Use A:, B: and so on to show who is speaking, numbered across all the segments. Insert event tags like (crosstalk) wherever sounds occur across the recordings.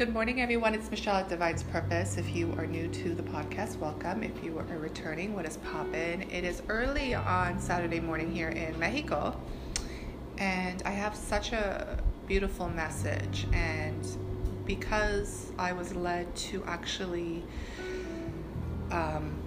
A: Good morning, everyone. It's Michelle at Divine's Purpose. If you are new to the podcast, welcome. If you are returning, what is poppin'? It is early on Saturday morning here in Mexico, and I have such a beautiful message. And because I was led to actually um,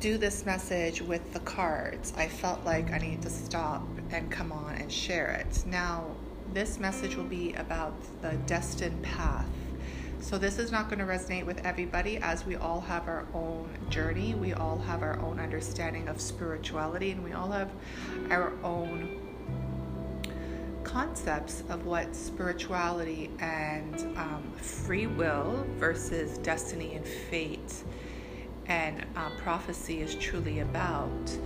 A: do this message with the cards, I felt like I needed to stop and come on and share it. Now, this message will be about the destined path. So, this is not going to resonate with everybody as we all have our own journey. We all have our own understanding of spirituality, and we all have our own concepts of what spirituality and um, free will versus destiny and fate and uh, prophecy is truly about.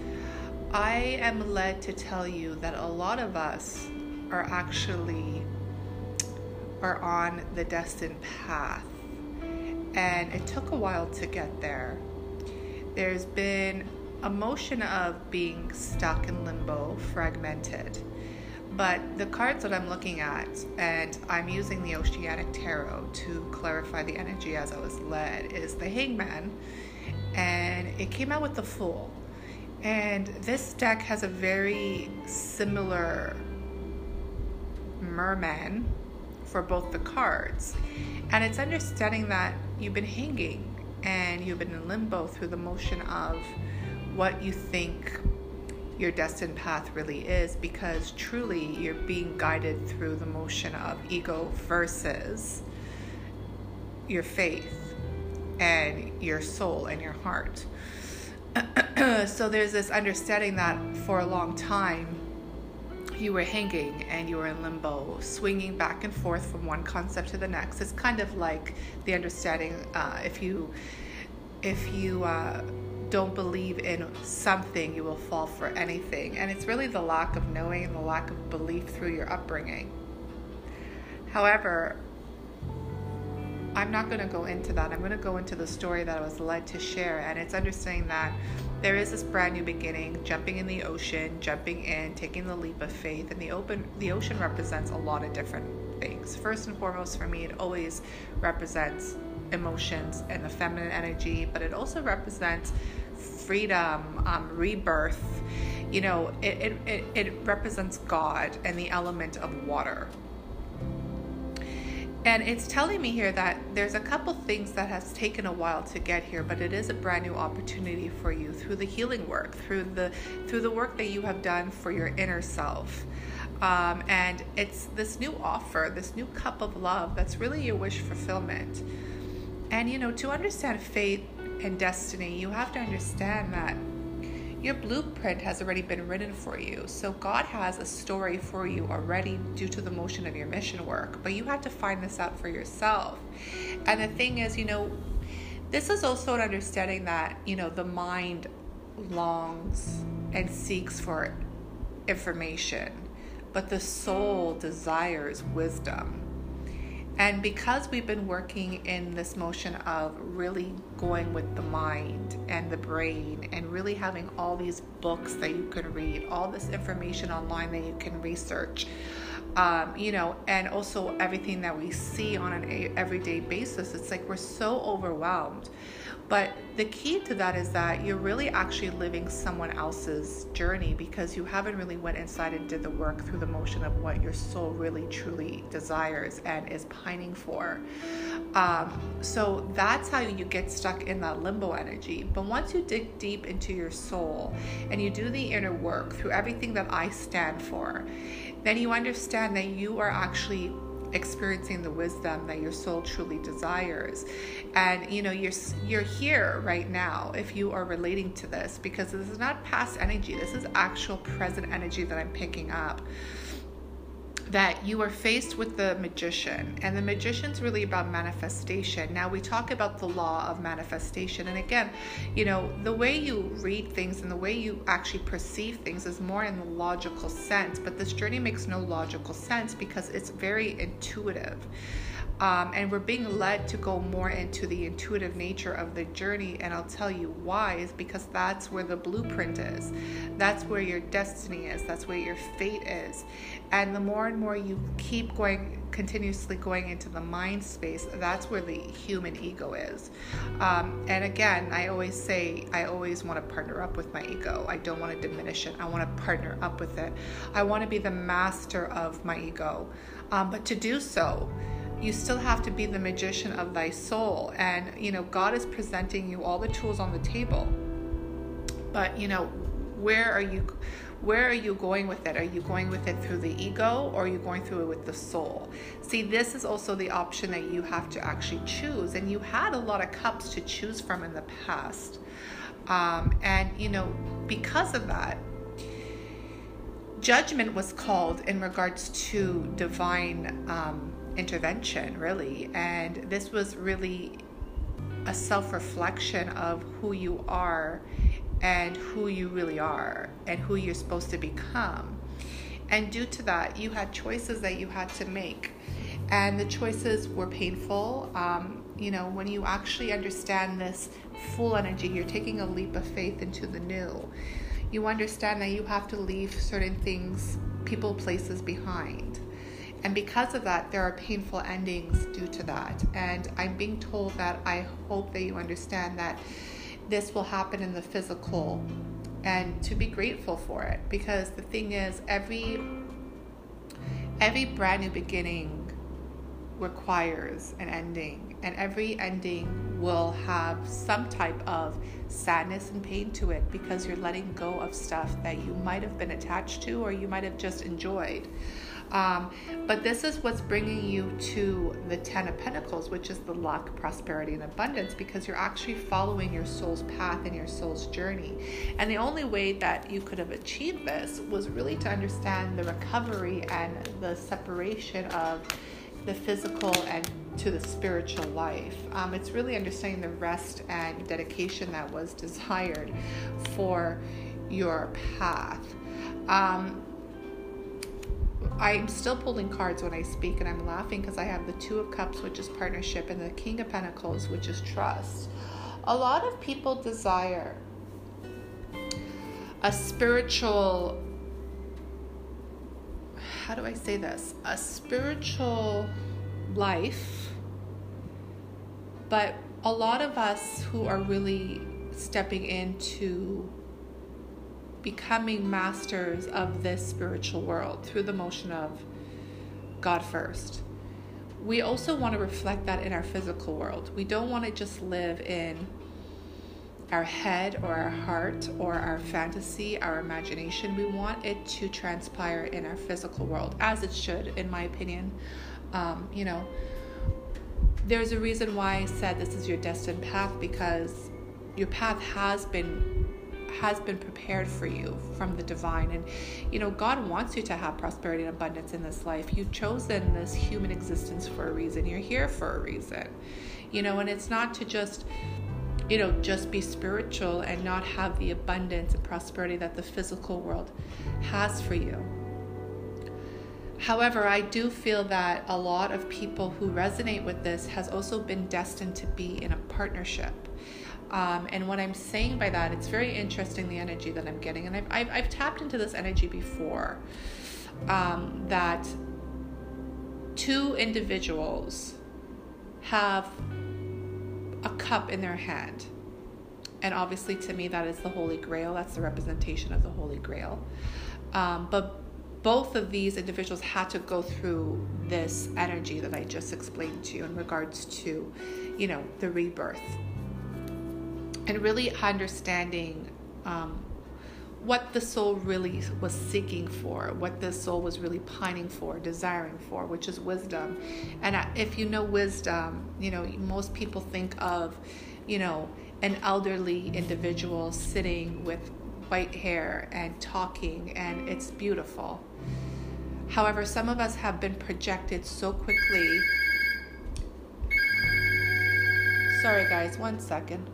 A: I am led to tell you that a lot of us are actually are on the destined path. And it took a while to get there. There's been a motion of being stuck in limbo fragmented. But the cards that i'm looking at and i'm using the oceanic tarot to clarify the energy as i was led is the hangman. And it came out with the fool. And this deck has a very similar merman for both the cards. And it's understanding that you've been hanging and you've been in limbo through the motion of what you think your destined path really is because truly you're being guided through the motion of ego versus your faith and your soul and your heart. (clears throat) so there's this understanding that for a long time you were hanging and you were in limbo, swinging back and forth from one concept to the next. It's kind of like the understanding uh, if you if you uh, don't believe in something, you will fall for anything, and it's really the lack of knowing and the lack of belief through your upbringing. However, I'm not going to go into that. I'm going to go into the story that I was led to share, and it's understanding that there is this brand new beginning, jumping in the ocean, jumping in, taking the leap of faith. And the open the ocean represents a lot of different things. First and foremost for me, it always represents emotions and the feminine energy, but it also represents freedom, um, rebirth. You know, it, it, it, it represents God and the element of water. And it's telling me here that there's a couple things that has taken a while to get here, but it is a brand new opportunity for you through the healing work, through the through the work that you have done for your inner self. Um, and it's this new offer, this new cup of love that's really your wish fulfillment. And you know, to understand fate and destiny, you have to understand that your blueprint has already been written for you. So God has a story for you already due to the motion of your mission work, but you have to find this out for yourself. And the thing is, you know, this is also an understanding that, you know, the mind longs and seeks for information, but the soul desires wisdom. And because we've been working in this motion of really going with the mind and the brain and really having all these books that you can read, all this information online that you can research, um, you know, and also everything that we see on an everyday basis, it's like we're so overwhelmed. But the key to that is that you're really actually living someone else's journey because you haven't really went inside and did the work through the motion of what your soul really truly desires and is pining for. Um, so that's how you get stuck in that limbo energy. But once you dig deep into your soul and you do the inner work through everything that I stand for, then you understand that you are actually experiencing the wisdom that your soul truly desires. And you know you're you're here right now if you are relating to this because this is not past energy. This is actual present energy that i'm picking up that you are faced with the magician, and the magician's really about manifestation. Now, we talk about the law of manifestation, and again, you know, the way you read things and the way you actually perceive things is more in the logical sense, but this journey makes no logical sense because it's very intuitive. Um, and we're being led to go more into the intuitive nature of the journey. And I'll tell you why is because that's where the blueprint is. That's where your destiny is. That's where your fate is. And the more and more you keep going, continuously going into the mind space, that's where the human ego is. Um, and again, I always say, I always want to partner up with my ego. I don't want to diminish it. I want to partner up with it. I want to be the master of my ego. Um, but to do so, you still have to be the magician of thy soul. And, you know, God is presenting you all the tools on the table. But, you know, where are you where are you going with it? Are you going with it through the ego or are you going through it with the soul? See, this is also the option that you have to actually choose. And you had a lot of cups to choose from in the past. Um, and, you know, because of that, judgment was called in regards to divine um, intervention, really. And this was really a self reflection of who you are and who you really are and who you're supposed to become. And due to that, you had choices that you had to make. And the choices were painful. Um, you know, when you actually understand this full energy, you're taking a leap of faith into the new. You understand that you have to leave certain things, people, places behind. And because of that, there are painful endings due to that. And I'm being told that I hope that you understand that this will happen in the physical and to be grateful for it. Because the thing is every every brand new beginning requires an ending. And every ending will have some type of sadness and pain to it because you're letting go of stuff that you might have been attached to or you might have just enjoyed um, but this is what's bringing you to the Ten of Pentacles, which is the luck, prosperity, and abundance, because you're actually following your soul's path and your soul's journey. And the only way that you could have achieved this was really to understand the recovery and the separation of the physical and to the spiritual life. Um, it's really understanding the rest and dedication that was (laughs) desired for your path. Um, I'm still pulling cards when I speak, and I'm laughing because I have the Two of Cups, which is partnership, and the King of Pentacles, which is trust. A lot of people desire a spiritual, how do I say this? A spiritual life, but a lot of us who are really stepping into becoming masters of this spiritual world through the motion of God first. We also want to reflect that in our physical world. We don't want to just live in our head or our heart or our fantasy, our imagination. We want it to transpire in our physical world, as it should, in my opinion. Um, you know, there's a reason why I said this is your destined path because your path has been has been prepared for you from the divine. And, you know, God wants you to have prosperity and abundance in this life. You've chosen this human existence for a reason. You're here for a reason, you know, and it's not to just, you know, just be spiritual and not have the abundance and prosperity that the physical world has for you. However, I do feel that a lot of people who resonate with this has also been destined to be in a partnership um, and what I'm saying by that, it's very interesting the energy that I'm getting. And I've, I've, I've tapped into this energy before um, that two individuals have a cup in their hand. And obviously, to me, that is the Holy Grail. That's the representation of the Holy Grail. Um, but both of these individuals had to go through this energy that I just explained to you in regards to, you know, the rebirth and really understanding um, what the soul really was seeking for, what the soul was really pining for, desiring for, which is wisdom. And if you know wisdom, you know, most people think of, you know, an elderly individual sitting with white hair and talking, and it's beautiful. However, some of us have been projected so quickly. Sorry, guys, one second.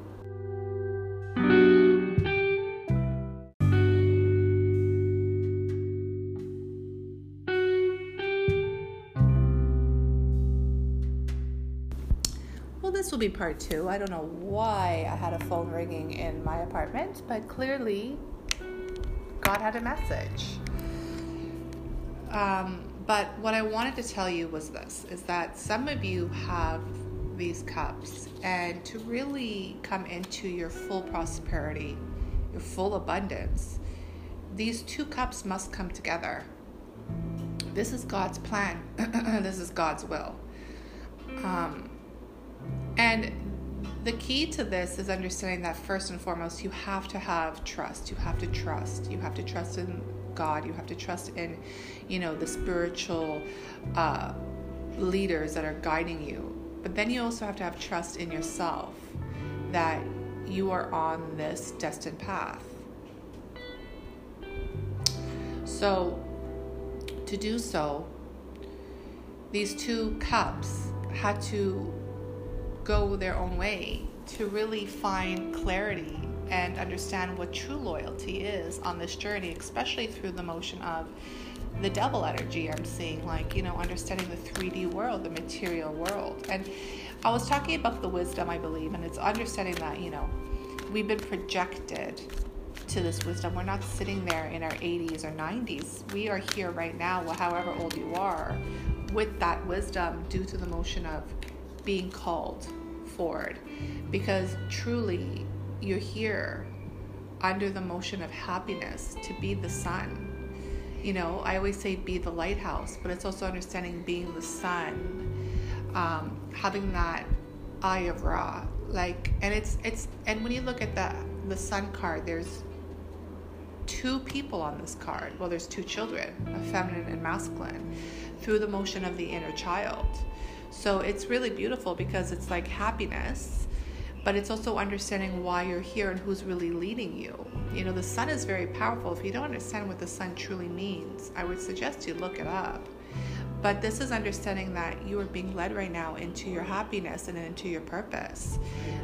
A: Will be part two. I don't know why I had a phone ringing in my apartment, but clearly God had a message. Um, but what I wanted to tell you was this is that some of you have these cups, and to really come into your full prosperity, your full abundance, these two cups must come together. This is God's plan, (clears throat) this is God's will. Um, and the key to this is understanding that first and foremost, you have to have trust. You have to trust. You have to trust in God. You have to trust in, you know, the spiritual uh, leaders that are guiding you. But then you also have to have trust in yourself that you are on this destined path. So, to do so, these two cups had to go their own way to really find clarity and understand what true loyalty is on this journey, especially through the motion of the devil energy I'm seeing, like, you know, understanding the 3D world, the material world. And I was talking about the wisdom, I believe, and it's understanding that, you know, we've been projected to this wisdom. We're not sitting there in our 80s or 90s. We are here right now, however old you are, with that wisdom due to the motion of being called forward. Because truly, you're here under the motion of happiness to be the sun. You know, I always say be the lighthouse, but it's also understanding being the sun, um, having that eye of Ra. Like, and it's it's and when you look at the the sun card, there's two people on this card. Well, there's two children, a feminine and masculine, through the motion of the inner child. So it's really beautiful because it's like happiness but it's also understanding why you're here and who's really leading you. You know, the sun is very powerful. If you don't understand what the sun truly means, I would suggest you look it up. But this is understanding that you are being led right now into your happiness and into your purpose.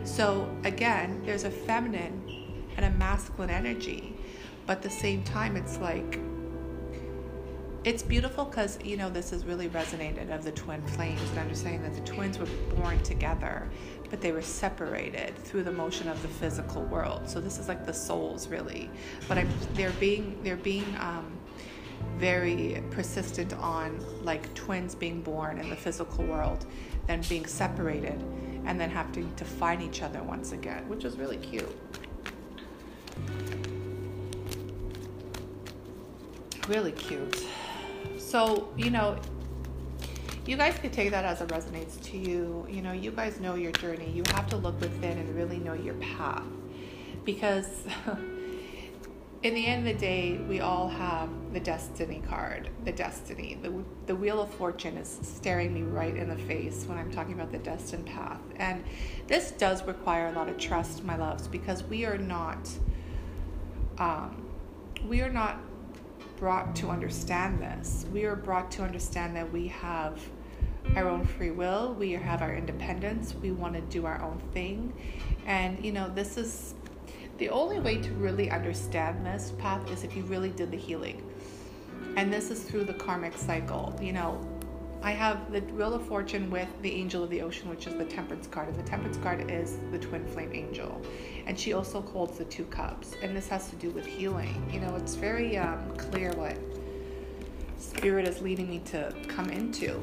A: So, again, there's a feminine and a masculine energy, but at the same time, it's like it's beautiful because you know this has really resonated of the twin flames and understanding that the twins were born together but they were separated through the motion of the physical world. So this is like the souls really. But I'm, they're being they're being um, very persistent on like twins being born in the physical world then being separated and then having to find each other once again which is really cute. Really cute so, you know, you guys could take that as it resonates to you. You know, you guys know your journey. You have to look within and really know your path. Because (laughs) in the end of the day, we all have the destiny card, the destiny. The, the wheel of fortune is staring me right in the face when I'm talking about the destined path. And this does require a lot of trust, my loves, because we are not. Um, we are not brought to understand this. We are brought to understand that we have our own free will, we have our independence, we want to do our own thing. And, you know, this is the only way to really understand this path is if you really did the healing. And this is through the karmic cycle. You know, I have the Wheel of Fortune with the Angel of the Ocean, which is the Temperance card. And the Temperance card is the Twin Flame Angel. And she also holds the Two Cups. And this has to do with healing. You know, it's very um, clear what Spirit is leading me to come into.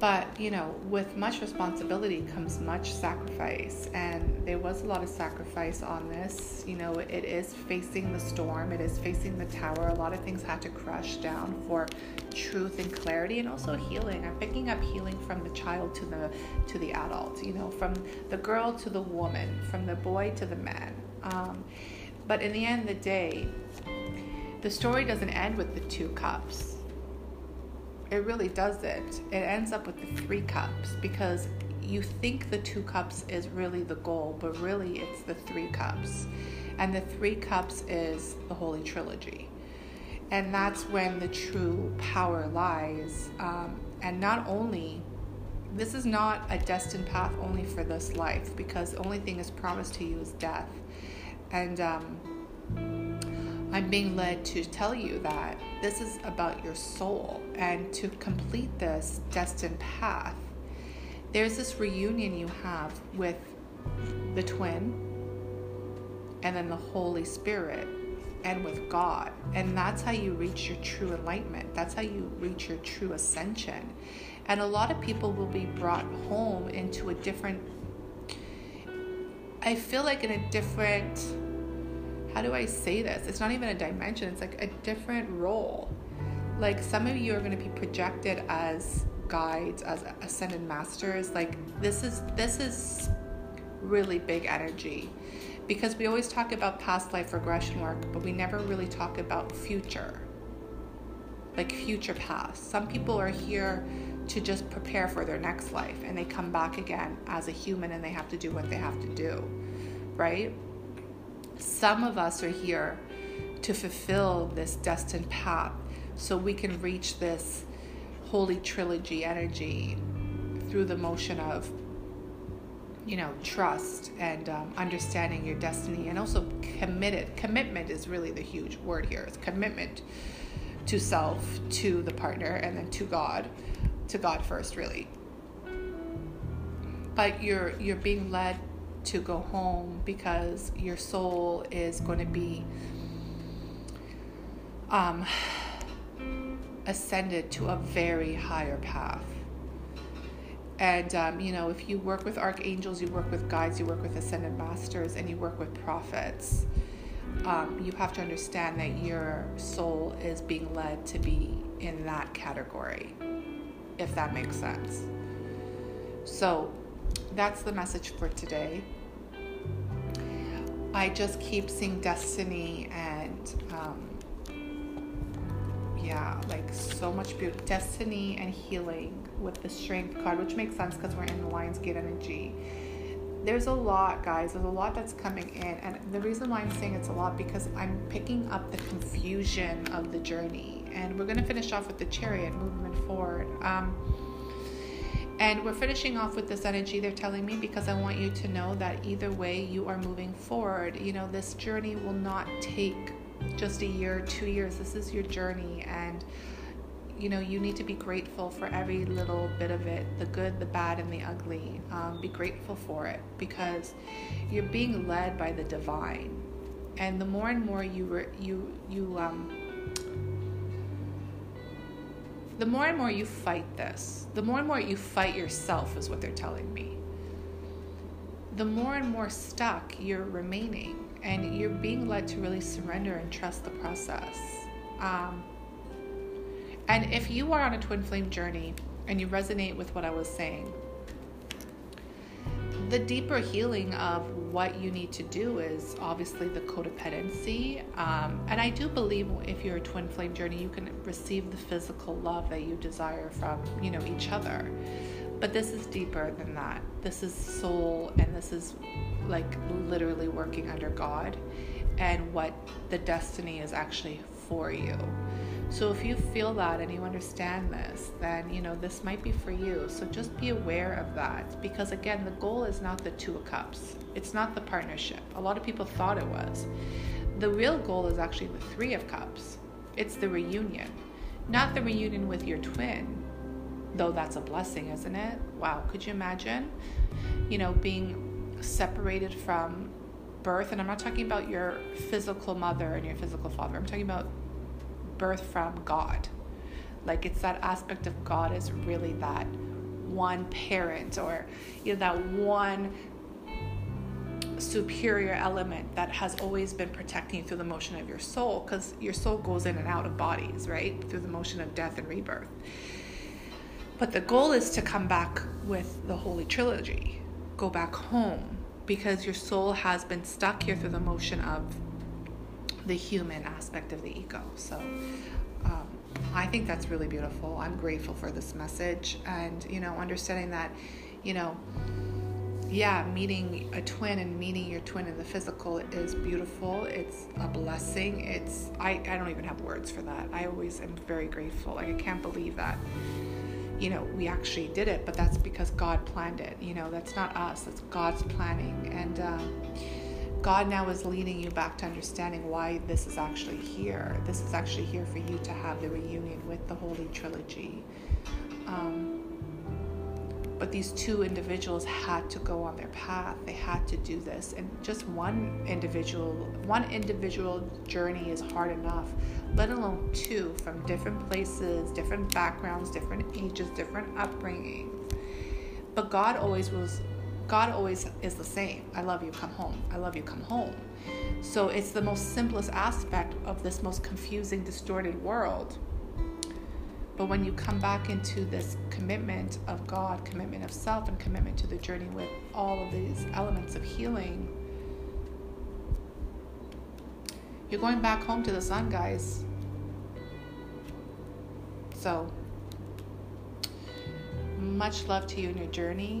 A: But, you know, with much responsibility comes much sacrifice. And there was a lot of sacrifice on this. You know, it is facing the storm, it is facing the tower. A lot of things had to crush down for truth and clarity and also healing. I'm picking up healing from the child to the to the adult, you know, from the girl to the woman, from the boy to the man. Um, but in the end of the day, the story doesn't end with the two cups it really doesn't. It ends up with the three cups because you think the two cups is really the goal, but really it's the three cups. And the three cups is the Holy Trilogy. And that's when the true power lies. Um, and not only, this is not a destined path only for this life because the only thing is promised to you is death. And um, I'm being led to tell you that this is about your soul. And to complete this destined path, there's this reunion you have with the twin and then the Holy Spirit and with God. And that's how you reach your true enlightenment. That's how you reach your true ascension. And a lot of people will be brought home into a different, I feel like in a different, how do I say this? It's not even a dimension, it's like a different role. Like some of you are going to be projected as guides, as ascended masters. Like this is, this is really big energy because we always talk about past life regression work, but we never really talk about future, like future past. Some people are here to just prepare for their next life and they come back again as a human and they have to do what they have to do, right? Some of us are here to fulfill this destined path so we can reach this holy trilogy energy through the motion of you know, trust and um, understanding your destiny, and also committed. Commitment is really the huge word here. It's commitment to self, to the partner, and then to God, to God first, really. But you're you're being led to go home because your soul is going to be um, ascended to a very higher path and, um, you know, if you work with archangels, you work with guides, you work with ascended masters, and you work with prophets, um, you have to understand that your soul is being led to be in that category, if that makes sense. So that's the message for today. I just keep seeing destiny and um, yeah, like so much beauty, destiny and healing with the strength card, which makes sense because we're in the Lionsgate energy. There's a lot, guys. There's a lot that's coming in, and the reason why I'm saying it's a lot because I'm picking up the confusion of the journey, and we're gonna finish off with the Chariot movement forward. Um, and we're finishing off with this energy they're telling me because I want you to know that either way you are moving forward. You know, this journey will not take just a year, two years. This is your journey, and you know you need to be grateful for every little bit of it the good the bad and the ugly um, be grateful for it because you're being led by the divine and the more and more you re- you you um the more and more you fight this the more and more you fight yourself is what they're telling me the more and more stuck you're remaining and you're being led to really surrender and trust the process. Um, and if you are on a twin flame journey and you resonate with what I was saying, the deeper healing of what you need to do is obviously the codependency. Um, and I do believe if you're a twin flame journey, you can receive the physical love that you desire from, you know, each other. But this is deeper than that. This is soul and this is like literally working under God and what the destiny is actually for you. So if you feel that and you understand this, then you know this might be for you. So just be aware of that because again, the goal is not the 2 of cups. It's not the partnership. A lot of people thought it was. The real goal is actually the 3 of cups. It's the reunion. Not the reunion with your twin, though that's a blessing, isn't it? Wow, could you imagine? You know, being separated from birth, and I'm not talking about your physical mother and your physical father, I'm talking about birth from God. Like it's that aspect of God is really that one parent or you know that one superior element that has always been protecting you through the motion of your soul because your soul goes in and out of bodies right? Through the motion of death and rebirth. But the goal is to come back with the holy trilogy. Go back home because your soul has been stuck here through the motion of the human aspect of the ego. So um, I think that's really beautiful. I'm grateful for this message and, you know, understanding that, you know, yeah, meeting a twin and meeting your twin in the physical is beautiful. It's a blessing. It's I, I don't even have words for that. I always am very grateful. Like I can't believe that you know, we actually did it, but that's because God planned it. You know, that's not us, that's God's planning. And um, God now is leading you back to understanding why this is actually here. This is actually here for you to have the reunion with the Holy Trilogy. Um, But these two individuals had to go on their path. They had to do this. And just one individual, one individual journey is hard enough, let alone two from different places, different backgrounds, different ages, different upbringing. But God always was God always is the same. I love you, come home. I love you, come home. So it's the most simplest aspect of this most confusing, distorted world. But when you come back into this commitment of God, commitment of self, and commitment to the journey with all of these elements of healing, you're going back home to the sun, guys. So, much love to you in your journey.